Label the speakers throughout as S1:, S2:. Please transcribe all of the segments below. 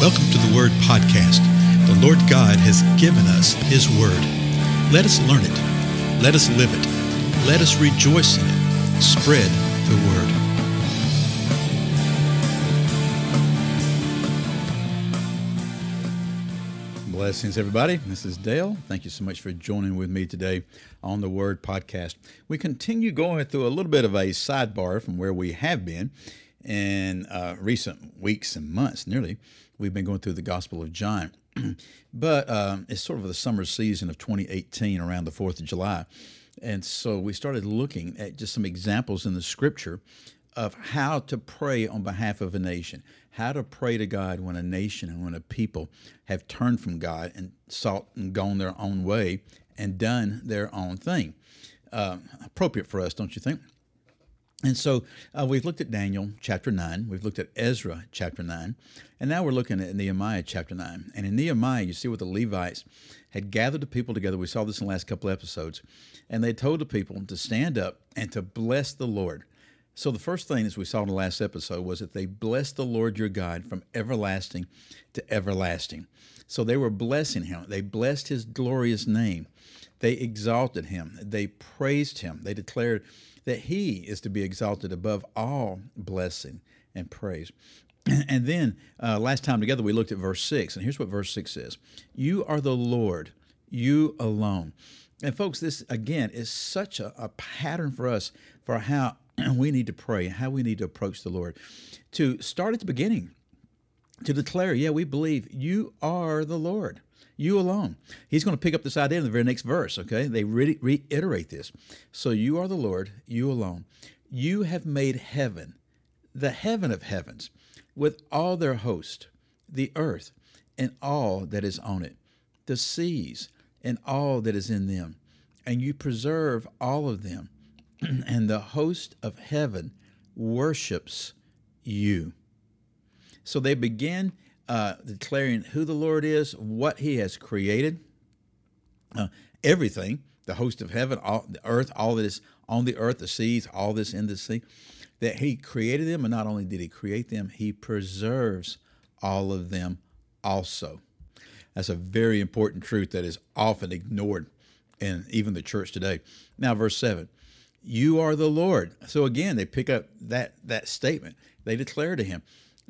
S1: Welcome to the Word Podcast. The Lord God has given us His Word. Let us learn it. Let us live it. Let us rejoice in it. Spread the Word.
S2: Blessings, everybody. This is Dale. Thank you so much for joining with me today on the Word Podcast. We continue going through a little bit of a sidebar from where we have been in uh, recent weeks and months, nearly. We've been going through the Gospel of John. but uh, it's sort of the summer season of 2018 around the 4th of July. And so we started looking at just some examples in the scripture of how to pray on behalf of a nation, how to pray to God when a nation and when a people have turned from God and sought and gone their own way and done their own thing. Uh, appropriate for us, don't you think? And so uh, we've looked at Daniel chapter 9, we've looked at Ezra chapter 9, and now we're looking at Nehemiah chapter 9. And in Nehemiah, you see what the Levites had gathered the people together. We saw this in the last couple episodes. And they told the people to stand up and to bless the Lord. So the first thing, as we saw in the last episode, was that they blessed the Lord your God from everlasting to everlasting. So they were blessing him. They blessed his glorious name. They exalted him. They praised him. They declared that he is to be exalted above all blessing and praise. And then uh, last time together, we looked at verse 6. And here's what verse 6 says You are the Lord, you alone. And folks, this again is such a, a pattern for us for how we need to pray, how we need to approach the Lord. To start at the beginning, to declare, yeah, we believe you are the Lord, you alone. He's going to pick up this idea in the very next verse, okay? They re- reiterate this. So you are the Lord, you alone. You have made heaven, the heaven of heavens, with all their host, the earth and all that is on it, the seas and all that is in them, and you preserve all of them and the host of heaven worships you. So they begin uh, declaring who the Lord is, what He has created, uh, everything, the host of heaven, all the earth, all that is on the earth, the seas, all this in the sea, that He created them, and not only did He create them, He preserves all of them also. That's a very important truth that is often ignored in even the church today. Now, verse 7 you are the Lord. So again, they pick up that that statement. They declare to him,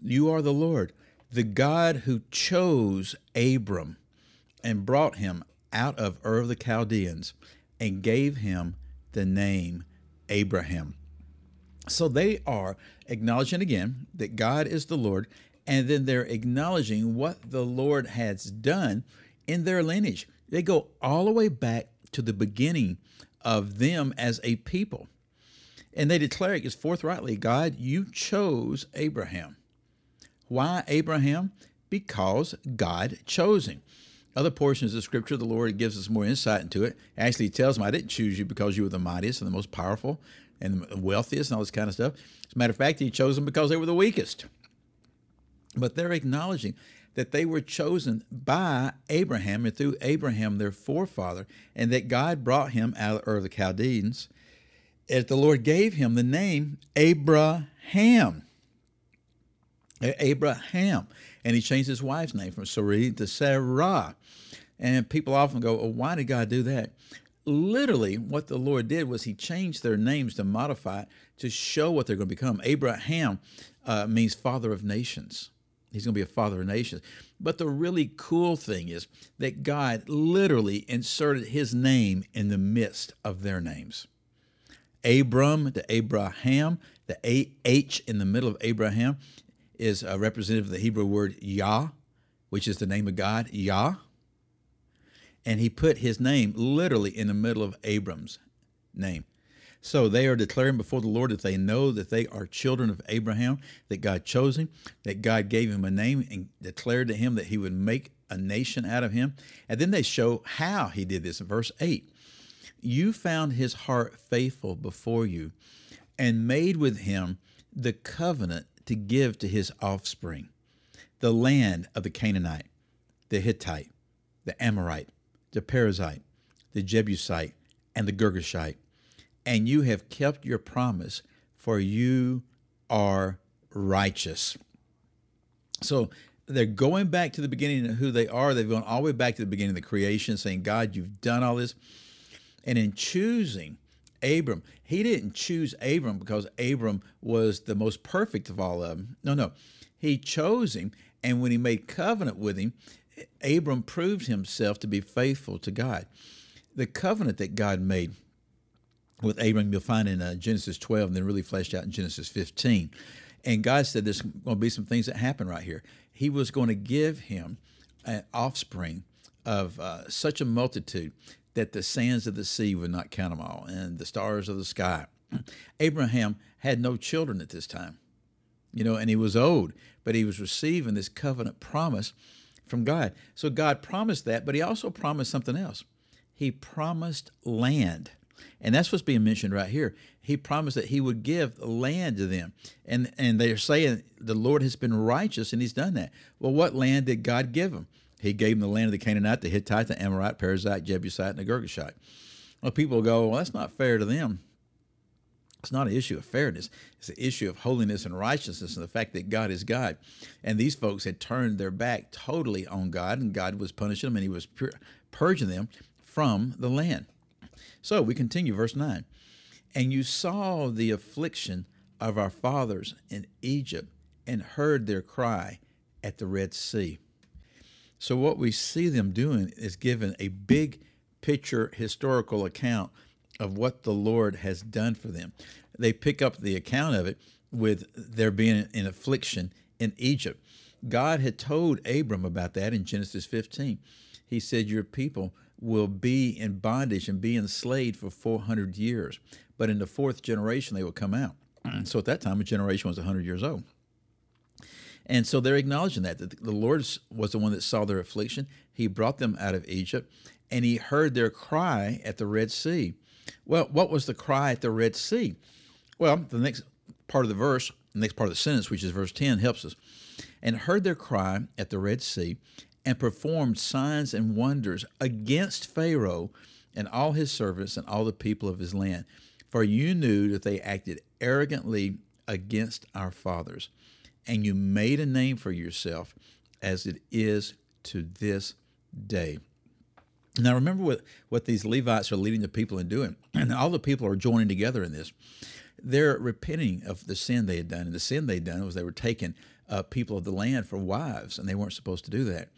S2: You are the Lord, the God who chose Abram and brought him out of Ur of the Chaldeans and gave him the name Abraham. So they are acknowledging again that God is the Lord, and then they're acknowledging what the Lord has done in their lineage. They go all the way back to the beginning of them as a people. And they declare it as forthrightly God, you chose Abraham. Why Abraham? Because God chose him. Other portions of Scripture, the Lord gives us more insight into it. Actually, he tells him, I didn't choose you because you were the mightiest and the most powerful and the wealthiest and all this kind of stuff. As a matter of fact, he chose them because they were the weakest. But they're acknowledging that they were chosen by Abraham and through Abraham, their forefather, and that God brought him out of the Chaldeans, as the Lord gave him the name Abraham. Abraham. And he changed his wife's name from Sarai to Sarah. And people often go, why did God do that? Literally, what the Lord did was he changed their names to modify to show what they're going to become. Abraham uh, means father of nations. He's going to be a father of nations. But the really cool thing is that God literally inserted his name in the midst of their names. Abram to Abraham, the H in the middle of Abraham is a representative of the Hebrew word Yah, which is the name of God, Yah. And he put his name literally in the middle of Abram's name. So they are declaring before the Lord that they know that they are children of Abraham, that God chose him, that God gave him a name and declared to him that he would make a nation out of him. And then they show how he did this in verse 8. You found his heart faithful before you and made with him the covenant to give to his offspring the land of the Canaanite, the Hittite, the Amorite, the Perizzite, the Jebusite, and the Girgashite and you have kept your promise, for you are righteous. So they're going back to the beginning of who they are. They've gone all the way back to the beginning of the creation, saying, God, you've done all this. And in choosing Abram, he didn't choose Abram because Abram was the most perfect of all of them. No, no. He chose him. And when he made covenant with him, Abram proved himself to be faithful to God. The covenant that God made with Abram, you'll find in uh, Genesis 12, and then really fleshed out in Genesis 15. And God said there's going to be some things that happen right here. He was going to give him an offspring of uh, such a multitude that the sands of the sea would not count them all, and the stars of the sky. Abraham had no children at this time, you know, and he was old, but he was receiving this covenant promise from God. So God promised that, but he also promised something else. He promised land. And that's what's being mentioned right here. He promised that he would give land to them. And and they're saying the Lord has been righteous and he's done that. Well, what land did God give them? He gave them the land of the Canaanite, the Hittite, the Amorite, Perizzite, Jebusite, and the Girgashite. Well, people go, well, that's not fair to them. It's not an issue of fairness. It's an issue of holiness and righteousness and the fact that God is God. And these folks had turned their back totally on God, and God was punishing them and He was purging them from the land. So we continue, verse 9. And you saw the affliction of our fathers in Egypt and heard their cry at the Red Sea. So, what we see them doing is giving a big picture historical account of what the Lord has done for them. They pick up the account of it with there being an affliction in Egypt. God had told Abram about that in Genesis 15. He said, Your people will be in bondage and be enslaved for 400 years. But in the fourth generation, they will come out. so at that time, a generation was 100 years old. And so they're acknowledging that, that the Lord was the one that saw their affliction. He brought them out of Egypt, and he heard their cry at the Red Sea. Well, what was the cry at the Red Sea? Well, the next part of the verse, the next part of the sentence, which is verse 10, helps us. And heard their cry at the Red Sea, and performed signs and wonders against Pharaoh and all his servants and all the people of his land. For you knew that they acted arrogantly against our fathers, and you made a name for yourself as it is to this day. Now, remember what, what these Levites are leading the people in doing, and all the people are joining together in this. They're repenting of the sin they had done, and the sin they'd done was they were taking uh, people of the land for wives, and they weren't supposed to do that.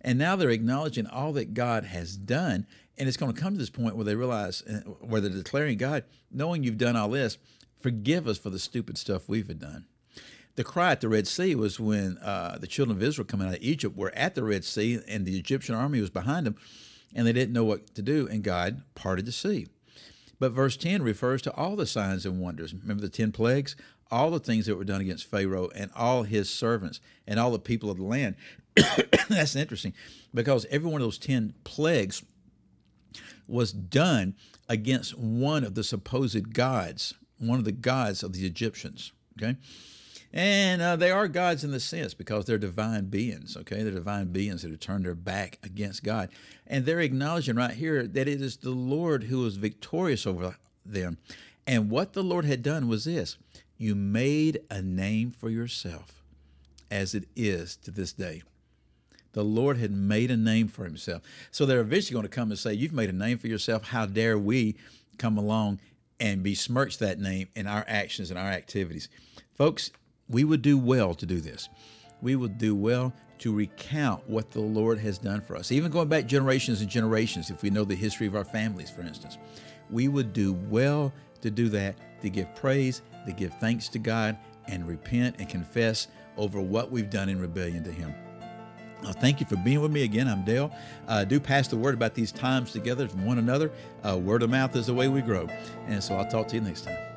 S2: And now they're acknowledging all that God has done, and it's going to come to this point where they realize, uh, where they're declaring, God, knowing you've done all this, forgive us for the stupid stuff we've done. The cry at the Red Sea was when uh, the children of Israel coming out of Egypt were at the Red Sea, and the Egyptian army was behind them, and they didn't know what to do, and God parted the sea. But verse 10 refers to all the signs and wonders. Remember the 10 plagues? All the things that were done against Pharaoh and all his servants and all the people of the land. That's interesting because every one of those 10 plagues was done against one of the supposed gods, one of the gods of the Egyptians. Okay? And uh, they are gods in the sense because they're divine beings, okay? They're divine beings that have turned their back against God. And they're acknowledging right here that it is the Lord who is victorious over them. And what the Lord had done was this you made a name for yourself as it is to this day. The Lord had made a name for himself. So they're eventually going to come and say, You've made a name for yourself. How dare we come along and besmirch that name in our actions and our activities? Folks, we would do well to do this. We would do well to recount what the Lord has done for us. Even going back generations and generations, if we know the history of our families, for instance, we would do well to do that, to give praise, to give thanks to God, and repent and confess over what we've done in rebellion to Him. Uh, thank you for being with me again. I'm Dale. Uh, do pass the word about these times together from one another. Uh, word of mouth is the way we grow. And so I'll talk to you next time.